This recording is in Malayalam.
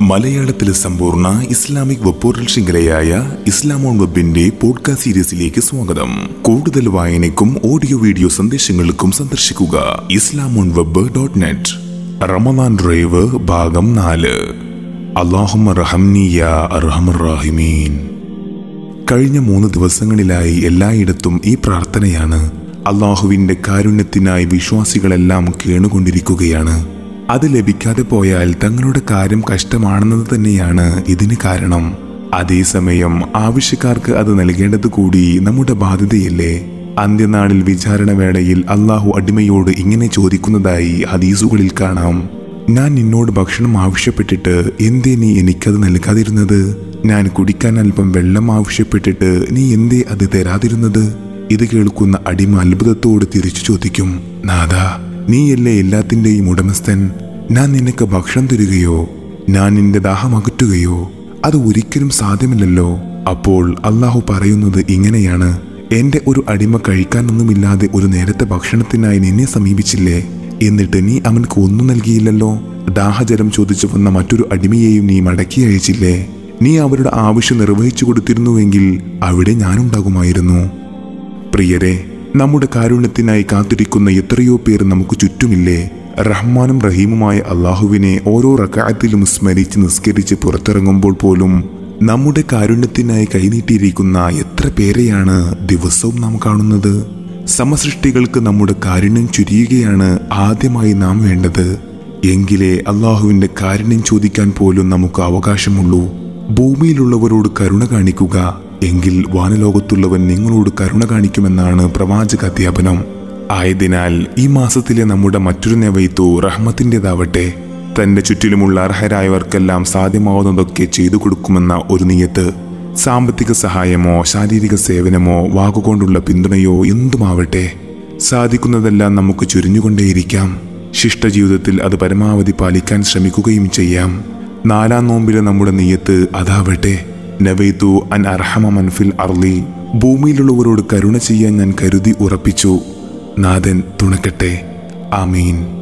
മലയാളത്തിലെ സമ്പൂർണ ഇസ്ലാമിക് വെബ് പോർട്ടൽ ശൃംഖലയായ ഇസ്ലാമോൺ വെബിന്റെ പോഡ്കാസ്റ്റ് സീരീസിലേക്ക് സ്വാഗതം. കൂടുതൽ വായനയ്ക്കും ഓഡിയോ വീഡിയോ സന്ദേശങ്ങൾക്കും സന്ദർശിക്കുക Islam on web dot net Ramadan drive ഭാഗം നാല്. അള്ളാഹുറഹിമീൻ കഴിഞ്ഞ മൂന്ന് ദിവസങ്ങളിലായി എല്ലായിടത്തും ഈ പ്രാർത്ഥനയാണ് അള്ളാഹുവിന്റെ കാരുണ്യത്തിനായി വിശ്വാസികളെല്ലാം കേണുകൊണ്ടിരിക്കുകയാണ്. അത് ലഭിക്കാതെ പോയാൽ തങ്ങളുടെ കാര്യം കഷ്ടമാണെന്നത് തന്നെയാണ് ഇതിന് കാരണം. അതേസമയം ആവശ്യക്കാർക്ക് അത് നൽകേണ്ടത് കൂടി നമ്മുടെ ബാധ്യതയല്ലേ? അന്ത്യനാളിൽ വിചാരണ വേളയിൽ അള്ളാഹു അടിമയോട് ഇങ്ങനെ ചോദിക്കുന്നതായി ഹദീസുകളിൽ കാണാം. ഞാൻ നിന്നോട് ഭക്ഷണം ആവശ്യപ്പെട്ടിട്ട് എന്തേ നീ എനിക്കത് നൽകാതിരുന്നത്? ഞാൻ കുടിക്കാൻ അല്പം വെള്ളം ആവശ്യപ്പെട്ടിട്ട് നീ എന്തേ അത് തരാതിരുന്നത്? ഇത് കേൾക്കുന്ന അടിമ അത്ഭുതത്തോട് തിരിച്ചു ചോദിക്കും നാദാ നീയല്ലേ എല്ലാത്തിന്റെയും ഉടമസ്ഥൻ? ഞാൻ നിനക്ക് ഭക്ഷണം തരികയോ ഞാൻ നിന്റെ ദാഹം അകറ്റുകയോ അത് ഒരിക്കലും സാധ്യമല്ലല്ലോ. അപ്പോൾ അള്ളാഹു പറയുന്നത് ഇങ്ങനെയാണ് എന്റെ ഒരു അടിമ കഴിക്കാനൊന്നുമില്ലാതെ ഒരു നേരത്തെ ഭക്ഷണത്തിനായി നിന്നെ സമീപിച്ചില്ലേ? എന്നിട്ട് നീ അവൻക്ക് ഒന്നും നൽകിയില്ലല്ലോ? ദാഹജലം ചോദിച്ചു വന്ന മറ്റൊരു അടിമയെയും നീ മടക്കി അയച്ചില്ലേ? നീ അവരുടെ ആവശ്യം നിർവഹിച്ചു കൊടുത്തിരുന്നുവെങ്കിൽ അവിടെ ഞാനുണ്ടാകുമായിരുന്നു. പ്രിയരെ നമ്മുടെ കാരുണ്യത്തിനായി കാത്തിരിക്കുന്ന എത്രയോ പേർ നമുക്ക് ചുറ്റുമില്ലേ? റഹ്മാനും റഹീമുമായ അള്ളാഹുവിനെ ഓരോ റക്കായത്തിലും സ്മരിച്ച് നിസ്കരിച്ച് പുറത്തിറങ്ങുമ്പോൾ പോലും നമ്മുടെ കാരുണ്യത്തിനായി കൈനീട്ടിയിരിക്കുന്ന എത്ര പേരെയാണ് ദിവസവും നാം കാണുന്നത്? സമസൃഷ്ടികൾക്ക് നമ്മുടെ കാരുണ്യം ചുരിയുകയാണ് ആദ്യമായി നാം വേണ്ടത്. എങ്കിലേ അള്ളാഹുവിന്റെ കാരുണ്യം ചോദിക്കാൻ പോലും നമുക്ക് അവകാശമുള്ളൂ. ഭൂമിയിലുള്ളവരോട് കരുണ കാണിക്കുക എങ്കിൽ വാനലോകത്തുള്ളവൻ നിങ്ങളോട് കരുണ കാണിക്കുമെന്നാണ് പ്രവാചക അധ്യാപനം. ആയതിനാൽ ഈ മാസത്തിലെ നമ്മുടെ മറ്റൊരു നെവൈത്തു റഹ്മത്തിന്റെതാവട്ടെ. തന്റെ ചുറ്റിലുമുള്ള അർഹരായവർക്കെല്ലാം സാധ്യമാവുന്നതൊക്കെ ചെയ്തു കൊടുക്കുമെന്ന ഒരു നിയത്ത്. സാമ്പത്തിക സഹായമോ ശാരീരിക സേവനമോ വാക്കുകൊണ്ടുള്ള പിന്തുണയോ എന്തുമാവട്ടെ. സാധിക്കുന്നതെല്ലാം നമുക്ക് ചുരിഞ്ഞുകൊണ്ടേയിരിക്കാം. ശിഷ്ടജീവിതത്തിൽ അത് പരമാവധി പാലിക്കാൻ ശ്രമിക്കുകയും ചെയ്യാം. നാലാം നോമ്പിലെ നമ്മുടെ നീയത്ത് അതാവട്ടെ. നവൈത്തു അൻ അർഹമ മൻഫിൽ അർലി ഭൂമിയിലുള്ളവരോട് കരുണ ചെയ്യാൻ ഞാൻ കരുതി ഉറപ്പിച്ചു. നാഥൻ തുണക്കട്ടെ. ആമീൻ.